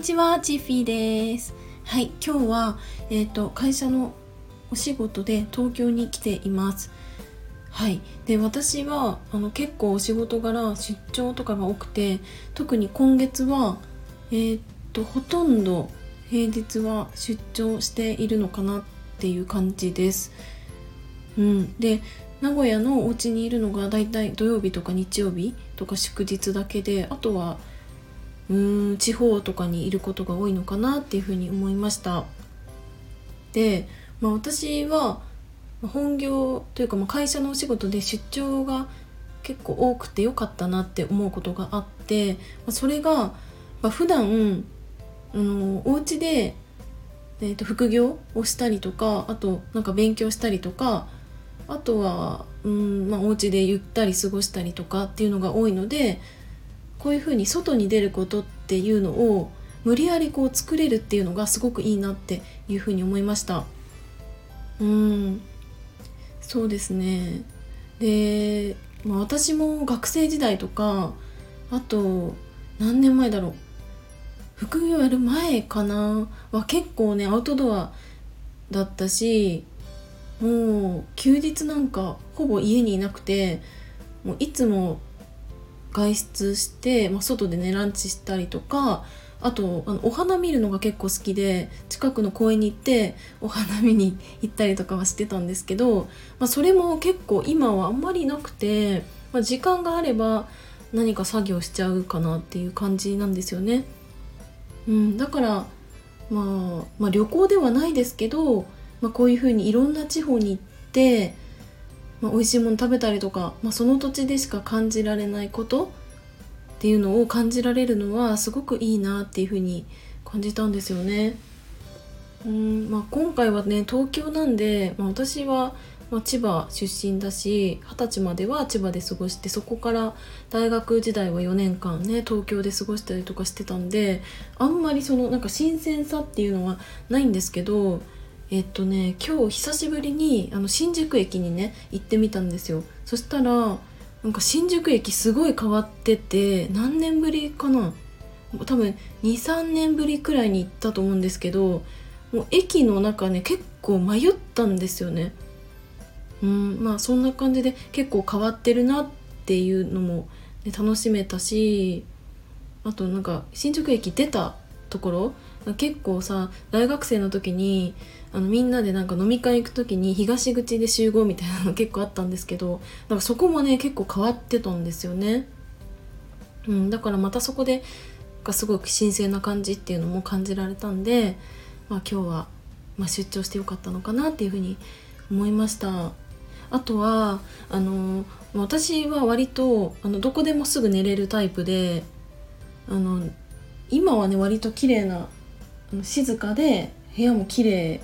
にちは、チッフィーです。はい、今日は、えっ、ー、と、会社のお仕事で東京に来ています。はい、で私はあの結構お仕事柄出張とかが多くて特に今月は、えー、っとほとんど平日は出張しているのかなっていう感じです。うん、で名古屋のお家にいるのがだいたい土曜日とか日曜日とか祝日だけであとはうーん地方とかにいることが多いのかなっていうふうに思いました。で、まあ、私は本業というかま会社のお仕事で出張が結構多くてよかったなって思うことがあってそれが、ま、普段あのお家で、えー、と副業をしたりとかあとなんか勉強したりとかあとはうん、まあ、お家でゆったり過ごしたりとかっていうのが多いのでこういうふうに外に出ることっていうのを無理やりこう作れるっていうのがすごくいいなっていうふうに思いました。うん。そうですね。で、まあ、私も学生時代とかあと何年前だろう。副業やる前かな。は結構ねアウトドアだったしもう休日なんかほぼ家にいなくてもういつも外出して、まあ、外でねランチしたりとかあとあのお花見るのが結構好きで近くの公園に行ってお花見に行ったりとかはしてたんですけど、まあ、それも結構今はあんまりなくて、まあ、時間があれば何か作業しちゃうかなっていう感じなんですよね。うん、だから、まあ、まあ旅行ではないですけど、まあ、こういうふうにいろんな地方に行ってまあ、美味しいもの食べたりとか、まあ、その土地でしか感じられないことっていうのを感じられるのはすごくいいなっていうふうに感じたんですよね。うんまあ、今回はね東京なんで、まあ、私は、ま、千葉出身だし二十歳までは千葉で過ごしてそこから大学時代は4年間ね東京で過ごしたりとかしてたんであんまりそのなんか新鮮さっていうのはないんですけどえっとね今日久しぶりにあの新宿駅にね行ってみたんですよ。そしたらなんか新宿駅すごい変わってて何年ぶりかな？多分23年ぶりくらいに行ったと思うんですけどもう駅の中ね結構迷ったんですよね。うんまあそんな感じで結構変わってるなっていうのも、ね、楽しめたしあとなんか新宿駅出たところ？結構さ大学生の時にあのみんなでなんか飲み会行く時に東口で集合みたいなの 結構あったんですけどなんかそこもね結構変わってたんですよね。うん、だからまたそこでがすごく神聖な感じっていうのも感じられたんで、まあ、今日は、まあ、出張してよかったのかなっていうふうに思いました。あとはあの私は割とあのどこでもすぐ寝れるタイプであの今はね割と綺麗な静かで部屋も綺麗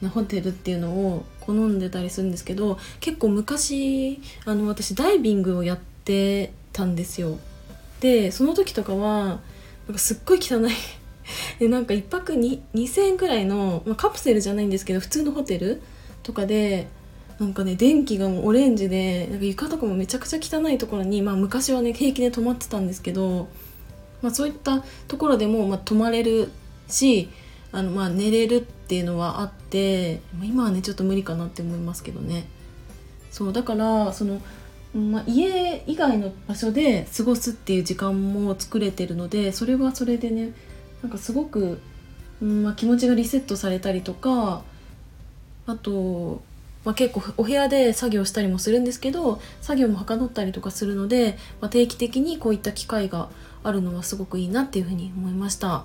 なホテルっていうのを好んでたりするんですけど結構昔あの私ダイビングをやってたんですよ。でその時とかはなんかすっごい汚い。でなんか1泊に2000円くらいの、まあ、カプセルじゃないんですけど普通のホテルとかでなんかね電気がもうオレンジでなんか床とかもめちゃくちゃ汚いところに、まあ、昔はね平気で泊まってたんですけど、まあ、そういったところでも、まあ、泊まれるしあのまあ寝れるっていうのはあって今はねちょっと無理かなって思いますけどね。そうだからその、まあ、家以外の場所で過ごすっていう時間も作れてるのでそれはそれでねなんかすごく、うんまあ、気持ちがリセットされたりとかあと、まあ、結構お部屋で作業したりもするんですけど作業もはかどったりとかするので、まあ、定期的にこういった機会があるのはすごくいいなっていうふうに思いました。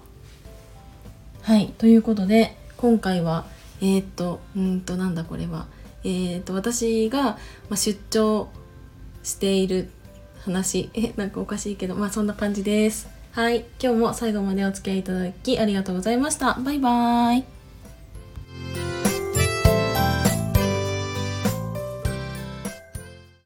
はい、ということで今回はえー、っとうんとなんだこれは。えー、っと私が、ま出張している話。えなんかおかしいけどまあそんな感じです。はい。今日も最後までお付き合いいただきありがとうございました。バイバーイ